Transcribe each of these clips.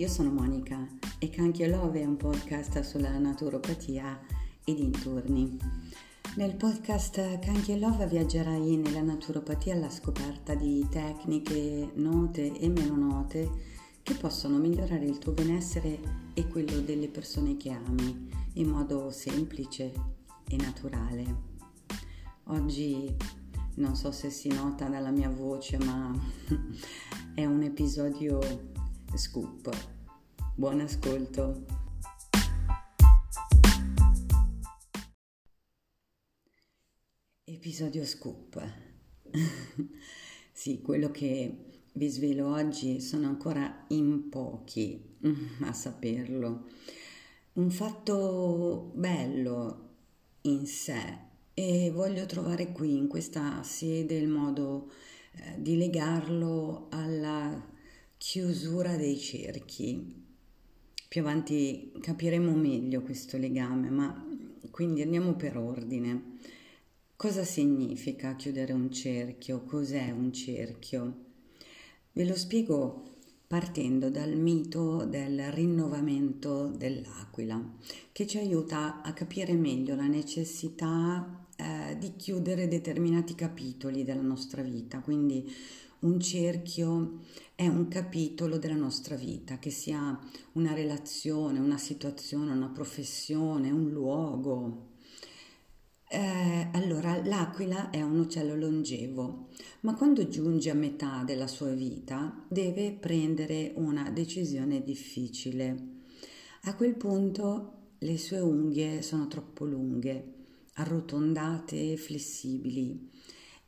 io sono Monica e Canchio Love è un podcast sulla naturopatia e dintorni. Nel podcast Canchio Love viaggerai nella naturopatia alla scoperta di tecniche note e meno note che possono migliorare il tuo benessere e quello delle persone che ami in modo semplice e naturale. Oggi non so se si nota dalla mia voce, ma è un episodio Scoop. Buon ascolto. Episodio Scoop. sì, quello che vi svelo oggi sono ancora in pochi a saperlo. Un fatto bello in sé e voglio trovare qui in questa sede il modo eh, di legarlo alla chiusura dei cerchi. Più avanti capiremo meglio questo legame, ma quindi andiamo per ordine. Cosa significa chiudere un cerchio? Cos'è un cerchio? Ve lo spiego partendo dal mito del rinnovamento dell'aquila, che ci aiuta a capire meglio la necessità eh, di chiudere determinati capitoli della nostra vita, quindi un cerchio è un capitolo della nostra vita, che sia una relazione, una situazione, una professione, un luogo. Eh, allora, l'aquila è un uccello longevo, ma quando giunge a metà della sua vita deve prendere una decisione difficile. A quel punto le sue unghie sono troppo lunghe, arrotondate e flessibili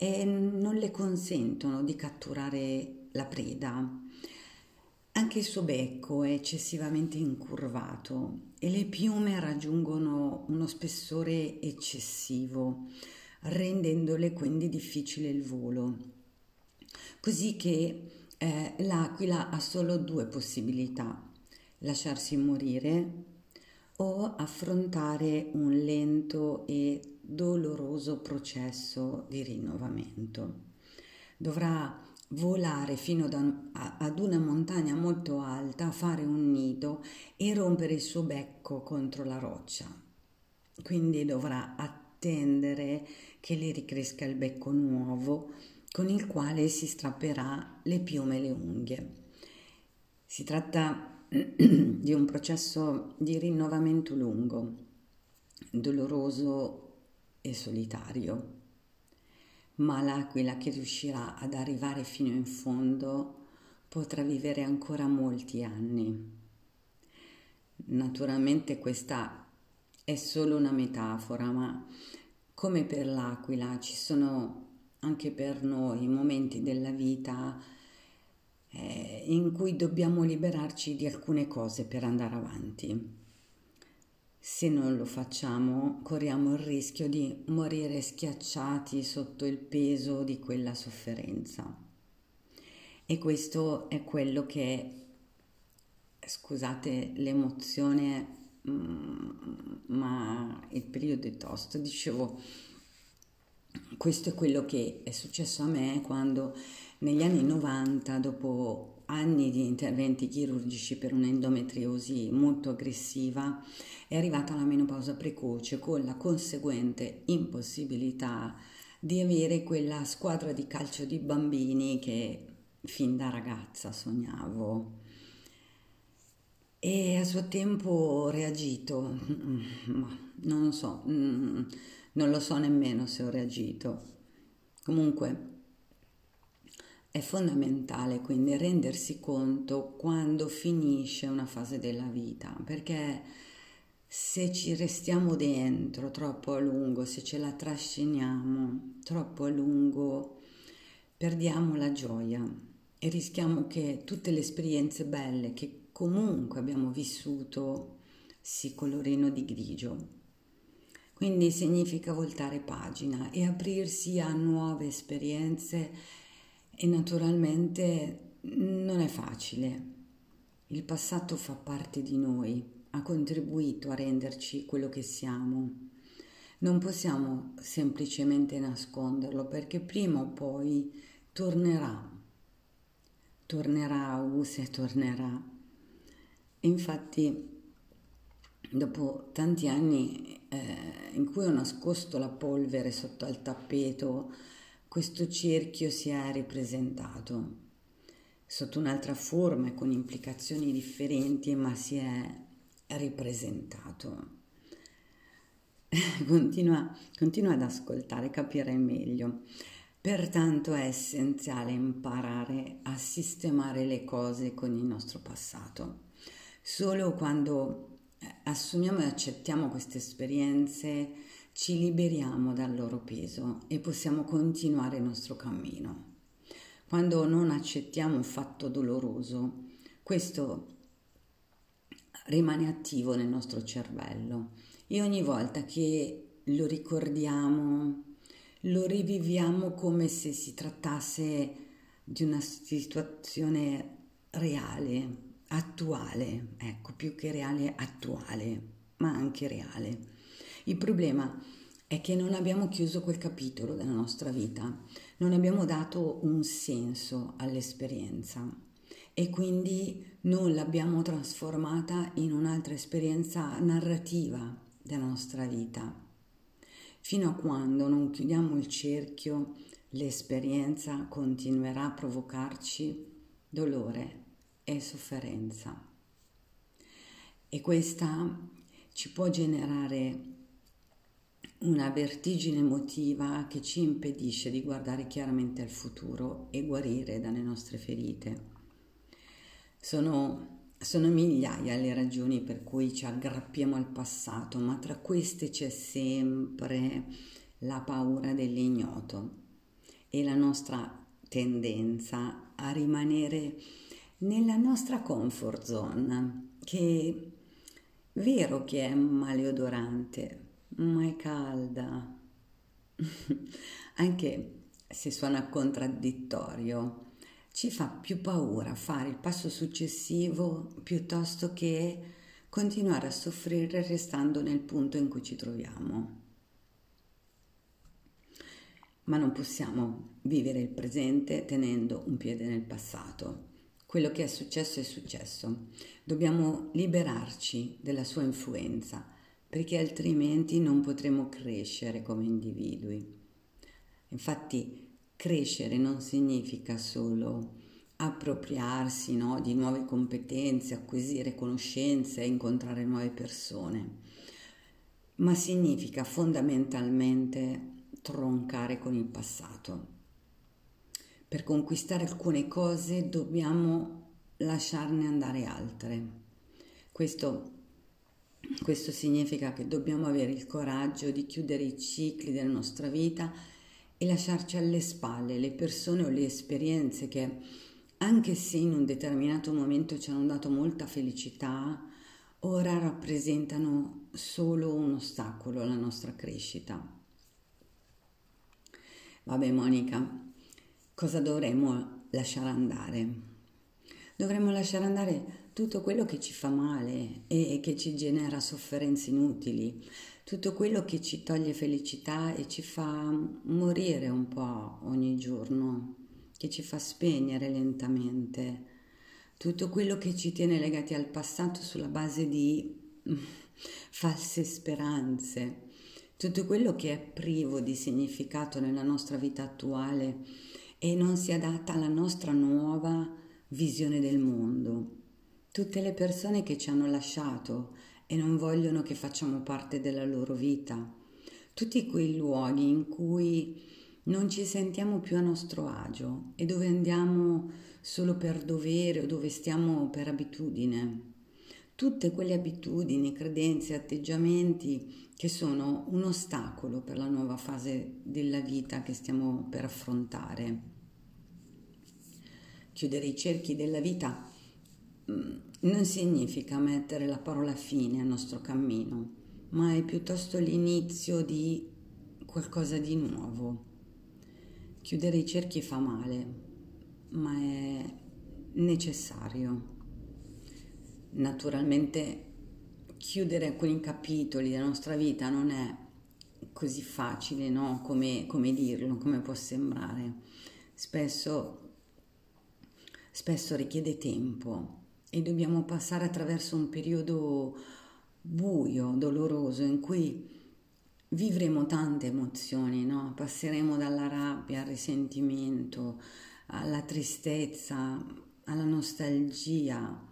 e non le consentono di catturare la preda. Anche il suo becco è eccessivamente incurvato e le piume raggiungono uno spessore eccessivo, rendendole quindi difficile il volo. Così che eh, l'aquila ha solo due possibilità, lasciarsi morire o affrontare un lento e doloroso processo di rinnovamento. Dovrà volare fino ad una montagna molto alta, fare un nido e rompere il suo becco contro la roccia. Quindi dovrà attendere che le ricresca il becco nuovo con il quale si strapperà le piume e le unghie. Si tratta di un processo di rinnovamento lungo, doloroso e solitario, ma l'aquila che riuscirà ad arrivare fino in fondo potrà vivere ancora molti anni. Naturalmente questa è solo una metafora, ma come per l'aquila ci sono anche per noi momenti della vita eh, in cui dobbiamo liberarci di alcune cose per andare avanti. Se non lo facciamo, corriamo il rischio di morire schiacciati sotto il peso di quella sofferenza. E questo è quello che, scusate l'emozione, mm, ma il periodo è tosto, dicevo, questo è quello che è successo a me quando negli anni 90, dopo anni di interventi chirurgici per un'endometriosi molto aggressiva, è arrivata la menopausa precoce con la conseguente impossibilità di avere quella squadra di calcio di bambini che fin da ragazza sognavo. E a suo tempo ho reagito, ma non lo so, non lo so nemmeno se ho reagito. Comunque, è fondamentale quindi rendersi conto quando finisce una fase della vita, perché se ci restiamo dentro troppo a lungo, se ce la trasciniamo troppo a lungo, perdiamo la gioia e rischiamo che tutte le esperienze belle che comunque abbiamo vissuto si colorino di grigio. Quindi significa voltare pagina e aprirsi a nuove esperienze e naturalmente non è facile. Il passato fa parte di noi, ha contribuito a renderci quello che siamo. Non possiamo semplicemente nasconderlo perché prima o poi tornerà. Tornerà, Use tornerà. Infatti, dopo tanti anni eh, in cui ho nascosto la polvere sotto al tappeto, questo cerchio si è ripresentato sotto un'altra forma e con implicazioni differenti, ma si è ripresentato. continua, continua ad ascoltare, capirai meglio. Pertanto è essenziale imparare a sistemare le cose con il nostro passato. Solo quando eh, assumiamo e accettiamo queste esperienze ci liberiamo dal loro peso e possiamo continuare il nostro cammino. Quando non accettiamo un fatto doloroso, questo rimane attivo nel nostro cervello e ogni volta che lo ricordiamo, lo riviviamo come se si trattasse di una situazione reale, attuale, ecco, più che reale, attuale, ma anche reale. Il problema è che non abbiamo chiuso quel capitolo della nostra vita, non abbiamo dato un senso all'esperienza e quindi non l'abbiamo trasformata in un'altra esperienza narrativa della nostra vita. Fino a quando non chiudiamo il cerchio, l'esperienza continuerà a provocarci dolore e sofferenza. E questa ci può generare una vertigine emotiva che ci impedisce di guardare chiaramente al futuro e guarire dalle nostre ferite. Sono, sono migliaia le ragioni per cui ci aggrappiamo al passato, ma tra queste c'è sempre la paura dell'ignoto e la nostra tendenza a rimanere nella nostra comfort zone, che è vero che è maleodorante, ma è calda. Anche se suona contraddittorio, ci fa più paura fare il passo successivo piuttosto che continuare a soffrire restando nel punto in cui ci troviamo. Ma non possiamo vivere il presente tenendo un piede nel passato. Quello che è successo è successo. Dobbiamo liberarci della sua influenza perché altrimenti non potremo crescere come individui. Infatti crescere non significa solo appropriarsi no, di nuove competenze, acquisire conoscenze incontrare nuove persone, ma significa fondamentalmente troncare con il passato. Per conquistare alcune cose dobbiamo lasciarne andare altre. Questo questo significa che dobbiamo avere il coraggio di chiudere i cicli della nostra vita e lasciarci alle spalle le persone o le esperienze che, anche se in un determinato momento ci hanno dato molta felicità, ora rappresentano solo un ostacolo alla nostra crescita. Vabbè Monica, cosa dovremmo lasciare andare? Dovremmo lasciare andare tutto quello che ci fa male e che ci genera sofferenze inutili, tutto quello che ci toglie felicità e ci fa morire un po' ogni giorno, che ci fa spegnere lentamente, tutto quello che ci tiene legati al passato sulla base di false speranze, tutto quello che è privo di significato nella nostra vita attuale e non si adatta alla nostra nuova visione del mondo tutte le persone che ci hanno lasciato e non vogliono che facciamo parte della loro vita, tutti quei luoghi in cui non ci sentiamo più a nostro agio e dove andiamo solo per dovere o dove stiamo per abitudine. Tutte quelle abitudini, credenze, atteggiamenti che sono un ostacolo per la nuova fase della vita che stiamo per affrontare. Chiudere i cerchi della vita non significa mettere la parola fine al nostro cammino, ma è piuttosto l'inizio di qualcosa di nuovo. Chiudere i cerchi fa male, ma è necessario. Naturalmente chiudere alcuni capitoli della nostra vita non è così facile, no? Come, come dirlo, come può sembrare. Spesso, spesso richiede tempo e dobbiamo passare attraverso un periodo buio, doloroso, in cui vivremo tante emozioni, no? Passeremo dalla rabbia al risentimento, alla tristezza, alla nostalgia.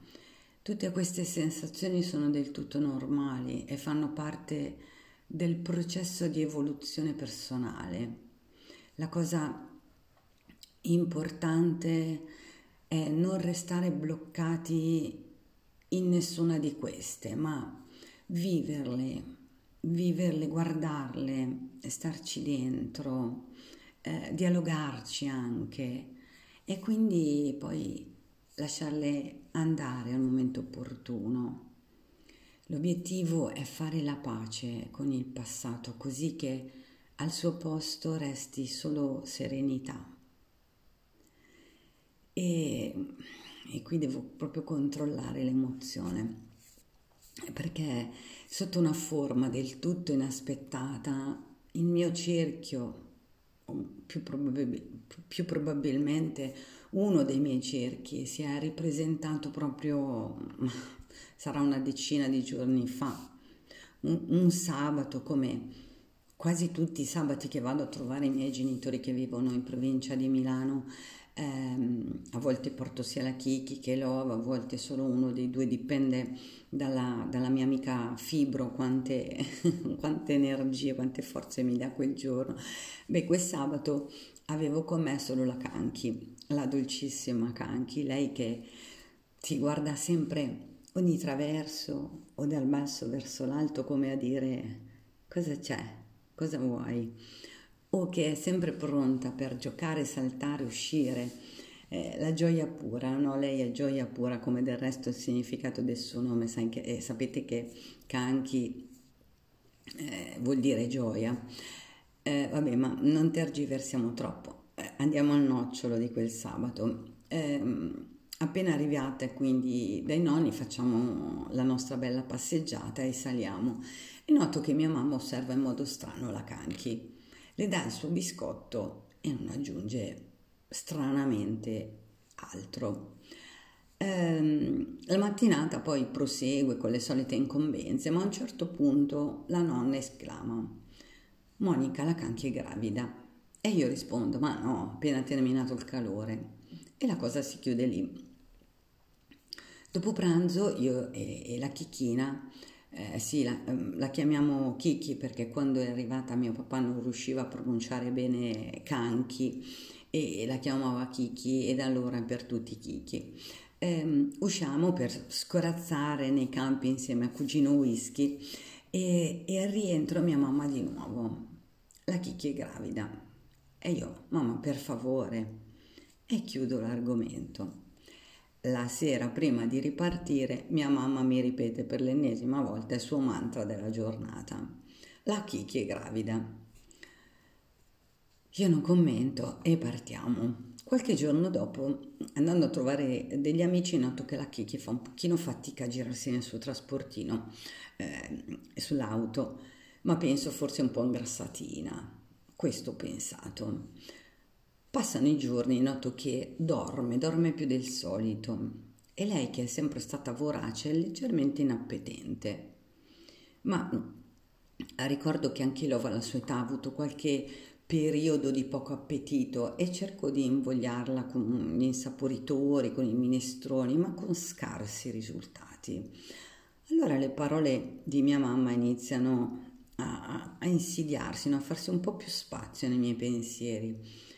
Tutte queste sensazioni sono del tutto normali e fanno parte del processo di evoluzione personale. La cosa importante è non restare bloccati in nessuna di queste, ma viverle, viverle, guardarle, starci dentro, eh, dialogarci anche e quindi poi lasciarle andare al momento opportuno. L'obiettivo è fare la pace con il passato così che al suo posto resti solo serenità. E, e qui devo proprio controllare l'emozione perché sotto una forma del tutto inaspettata il mio cerchio, più, probab- più probabilmente uno dei miei cerchi, si è ripresentato proprio, sarà una decina di giorni fa, un, un sabato come quasi tutti i sabati che vado a trovare i miei genitori che vivono in provincia di Milano ehm, a volte porto sia la Kiki che l'Ova, a volte solo uno dei due, dipende dalla, dalla mia amica Fibro quante, quante energie, quante forze mi dà quel giorno. Beh, quel sabato avevo con me solo la Canchi, la dolcissima Canchi, lei che ti guarda sempre o di traverso o dal basso verso l'alto come a dire cosa c'è, cosa vuoi o che è sempre pronta per giocare, saltare, uscire. Eh, la gioia pura, no? Lei è gioia pura, come del resto il significato del suo nome, che, eh, sapete che Kanki eh, vuol dire gioia. Eh, vabbè, ma non tergiversiamo troppo. Eh, andiamo al nocciolo di quel sabato. Ehm, appena arrivate quindi dai nonni facciamo la nostra bella passeggiata e saliamo e noto che mia mamma osserva in modo strano la Kanki le dà il suo biscotto e non aggiunge stranamente altro. Ehm, la mattinata poi prosegue con le solite incombenze, ma a un certo punto la nonna esclama: Monica, la canchia è gravida. E io rispondo: Ma no, appena terminato il calore. E la cosa si chiude lì. Dopo pranzo io e, e la chicchina eh, sì, la, ehm, la, chiamiamo Kiki perché quando è arrivata mio papà non riusciva a pronunciare bene Kanki e la chiamava Kiki e da allora per tutti Kiki. Eh, usciamo per scorazzare nei campi insieme a cugino Whisky e, e al rientro mia mamma di nuovo. La Kiki è gravida. E io, mamma, per favore. E chiudo l'argomento. La sera prima di ripartire mia mamma mi ripete per l'ennesima volta il suo mantra della giornata. La Kiki è gravida. Io non commento e partiamo. Qualche giorno dopo, andando a trovare degli amici, noto che la Kiki fa un pochino fatica a girarsi nel suo trasportino eh, sull'auto, ma penso forse un po' ingrassatina. Questo ho pensato. Passano i giorni, noto che dorme, dorme più del solito e lei che è sempre stata vorace è leggermente inappetente. Ma ricordo che anche Lova alla sua età ha avuto qualche periodo di poco appetito e cerco di invogliarla con gli insaporitori, con i minestroni, ma con scarsi risultati. Allora le parole di mia mamma iniziano a, a insidiarsi, no? a farsi un po' più spazio nei miei pensieri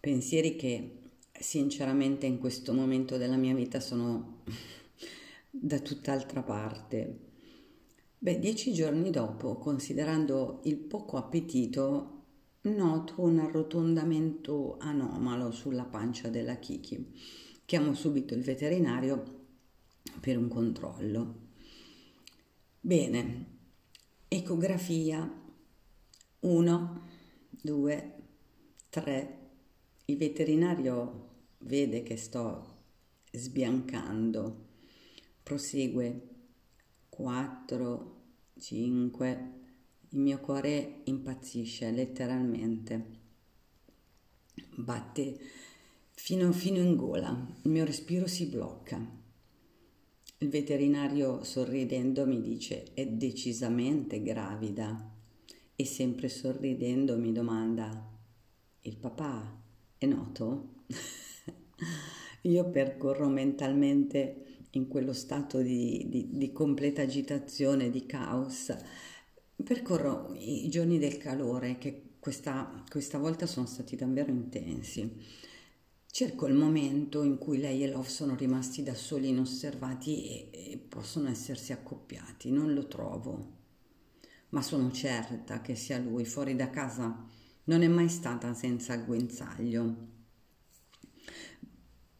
pensieri che sinceramente in questo momento della mia vita sono da tutt'altra parte. Beh, dieci giorni dopo, considerando il poco appetito, noto un arrotondamento anomalo sulla pancia della Kiki. Chiamo subito il veterinario per un controllo. Bene, ecografia 1, 2, 3, il veterinario vede che sto sbiancando, prosegue. 4, 5, il mio cuore impazzisce letteralmente, batte fino, fino in gola, il mio respiro si blocca. Il veterinario sorridendo mi dice è decisamente gravida. E sempre sorridendo mi domanda il papà è noto? Io percorro mentalmente in quello stato di, di, di, completa agitazione, di caos. Percorro i giorni del calore che questa, questa volta sono stati davvero intensi. Cerco il momento in cui lei e Love sono rimasti da soli inosservati e, e possono essersi accoppiati. Non lo trovo, ma sono certa che sia lui fuori da casa. Non è mai stata senza guinzaglio.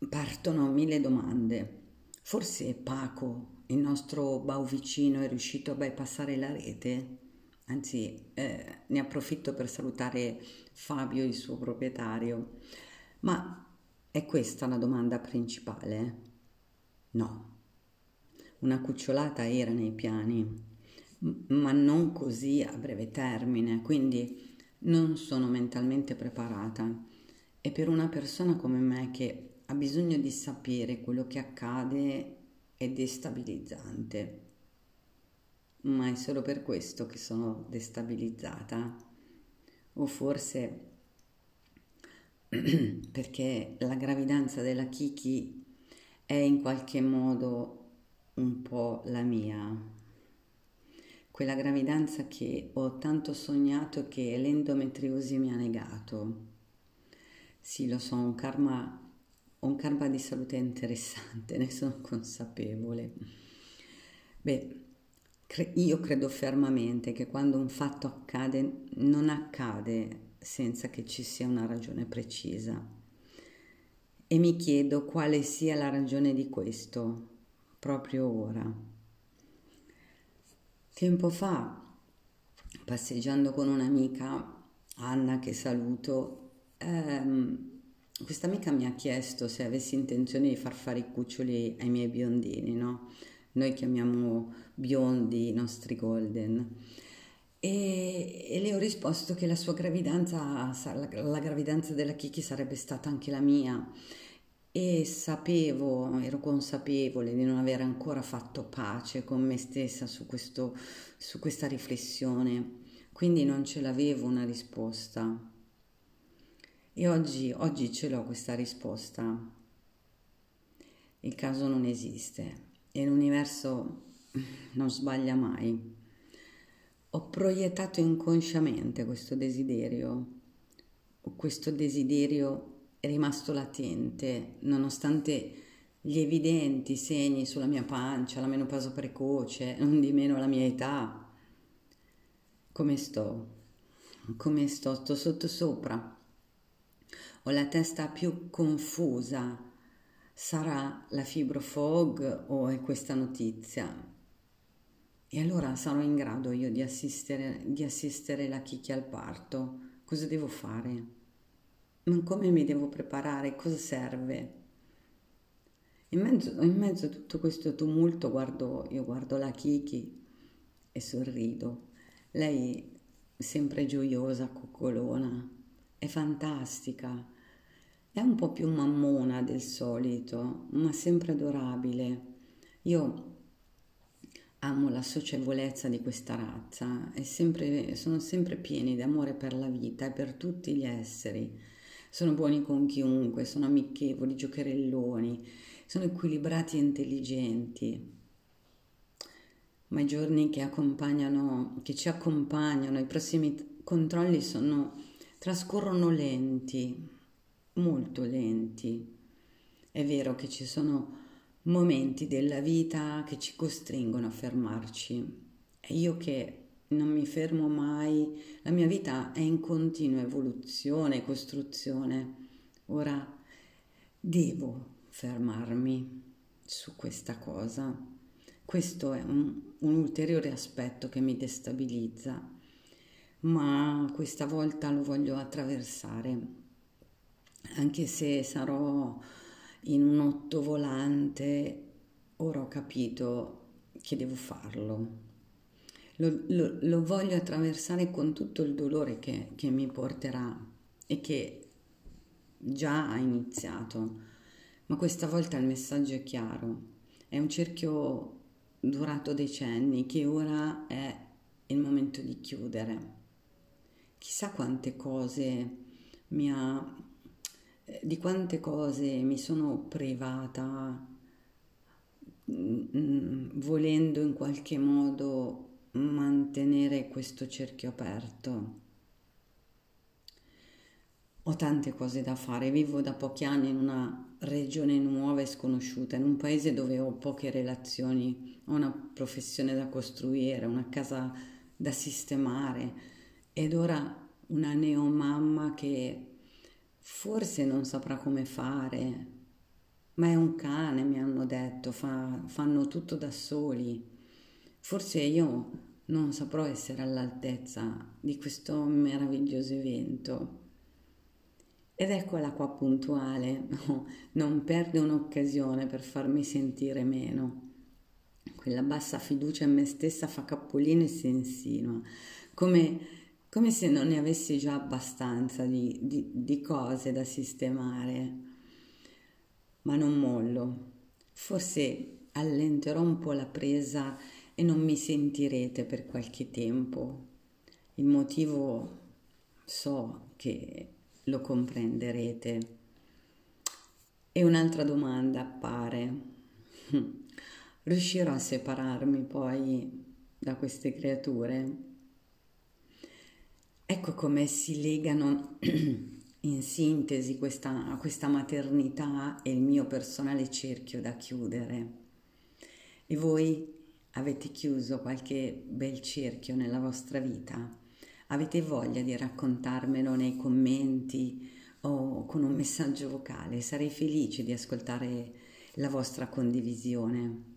Partono mille domande. Forse Paco, il nostro bau vicino, è riuscito a bypassare la rete? Anzi, eh, ne approfitto per salutare Fabio, il suo proprietario. Ma è questa la domanda principale? No. Una cucciolata era nei piani, ma non così a breve termine, quindi non sono mentalmente preparata. E per una persona come me che ha bisogno di sapere quello che accade è destabilizzante. Ma è solo per questo che sono destabilizzata. O forse perché la gravidanza della Kiki è in qualche modo un po' la mia. Quella gravidanza che ho tanto sognato che l'endometriosi mi ha negato. Sì, lo so, un un karma di salute interessante, ne sono consapevole. Beh, cre- io credo fermamente che quando un fatto accade, non accade senza che ci sia una ragione precisa. E mi chiedo quale sia la ragione di questo, proprio ora. Tempo fa, passeggiando con un'amica, Anna che saluto, ehm, questa amica mi ha chiesto se avessi intenzione di far fare i cuccioli ai miei biondini, no? Noi chiamiamo biondi i nostri golden. E, e, le ho risposto che la sua gravidanza, la, la gravidanza della Kiki sarebbe stata anche la mia e sapevo, ero consapevole di non aver ancora fatto pace con me stessa su, questo, su questa riflessione, quindi non ce l'avevo una risposta. E oggi, oggi ce l'ho questa risposta. Il caso non esiste e l'universo non sbaglia mai ho proiettato inconsciamente questo desiderio, questo desiderio rimasto latente nonostante gli evidenti segni sulla mia pancia, la menopausa precoce, non di meno la mia età. Come sto? Come sto? Sto sotto sopra. Ho la testa più confusa. Sarà la fibrofog o è questa notizia? E allora sarò in grado io di assistere, di assistere la chicchia al parto? Cosa devo fare? Ma come mi devo preparare? Cosa serve? In mezzo, in mezzo a tutto questo tumulto guardo, io guardo la Kiki e sorrido. Lei sempre gioiosa, coccolona, è fantastica, è un po' più mammona del solito, ma sempre adorabile. Io Amo la socievolezza di questa razza, sempre, sono sempre pieni di amore per la vita e per tutti gli esseri. Sono buoni con chiunque, sono amichevoli, giocherelloni, sono equilibrati e intelligenti. Ma i giorni che, che ci accompagnano, i prossimi controlli sono, trascorrono lenti, molto lenti. È vero che ci sono momenti della vita che ci costringono a fermarci. E io che non mi fermo mai, la mia vita è in continua evoluzione, costruzione. Ora devo fermarmi su questa cosa. Questo è un, un ulteriore aspetto che mi destabilizza, ma questa volta lo voglio attraversare, anche se sarò in un otto volante, ora ho capito che devo farlo. Lo, lo, lo voglio attraversare con tutto il dolore che, che mi porterà e che già ha iniziato, ma questa volta il messaggio è chiaro. è un cerchio durato decenni che ora è il momento di chiudere. Chissà quante cose mi ha, di quante cose mi sono privata mm, volendo in qualche modo mantenere questo cerchio aperto. Ho tante cose da fare, vivo da pochi anni in una regione nuova e sconosciuta, in un paese dove ho poche relazioni, ho una professione da costruire, una casa da sistemare ed ora una neomamma che forse non saprà come fare, ma è un cane, mi hanno detto, fa, fanno tutto da soli. Forse io non saprò essere all'altezza di questo meraviglioso evento. Ed eccola qua puntuale, non perde un'occasione per farmi sentire meno. Quella bassa fiducia in me stessa fa capolino e si insinua, come, come se non ne avessi già abbastanza di, di, di cose da sistemare. Ma non mollo. Forse allenterò un po' la presa e non mi sentirete per qualche tempo. Il motivo so che lo comprenderete. E un'altra domanda appare. riuscirò a separarmi poi da queste creature? Ecco come si legano in sintesi questa, questa maternità e il mio personale cerchio da chiudere. E voi avete chiuso qualche bel cerchio nella vostra vita? Avete voglia di raccontarmelo nei commenti o con un messaggio vocale? Sarei felice di ascoltare la vostra condivisione.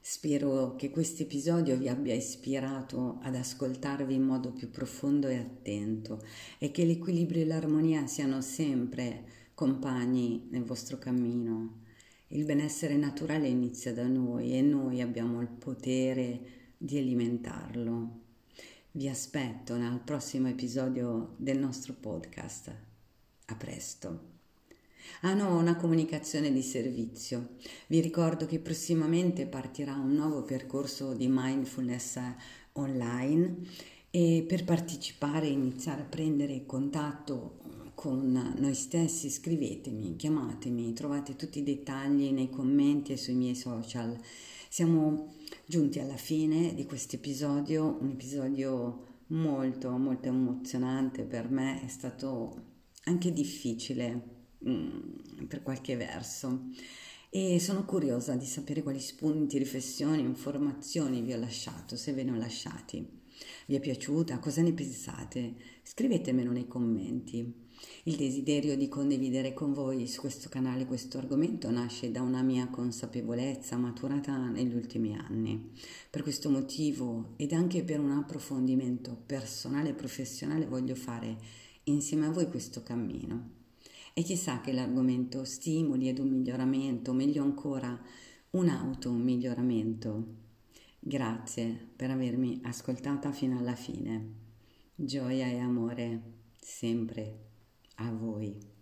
Spero che questo episodio vi abbia ispirato ad ascoltarvi in modo più profondo e attento e che l'equilibrio e l'armonia siano sempre compagni nel vostro cammino. Il benessere naturale inizia da noi e noi abbiamo il potere di alimentarlo. Vi aspetto nel prossimo episodio del nostro podcast. A presto. Ah, una comunicazione di servizio. Vi ricordo che prossimamente partirà un nuovo percorso di mindfulness online e per partecipare e iniziare a prendere contatto con noi stessi scrivetemi, chiamatemi, trovate tutti i dettagli nei commenti e sui miei social. Siamo giunti alla fine di questo episodio, un episodio molto molto emozionante per me, è stato anche difficile Mm, per qualche verso e sono curiosa di sapere quali spunti, riflessioni, informazioni vi ho lasciato, se ve ne ho lasciati. Vi è piaciuta? Cosa ne pensate? Scrivetemelo nei commenti. Il desiderio di condividere con voi su questo canale questo argomento nasce da una mia consapevolezza maturata negli ultimi anni. Per questo motivo ed anche per un approfondimento personale e professionale voglio fare insieme a voi questo cammino e chissà che l'argomento stimoli ad un miglioramento, meglio ancora un auto-miglioramento. Grazie per avermi ascoltata fino alla fine. Gioia e amore sempre a.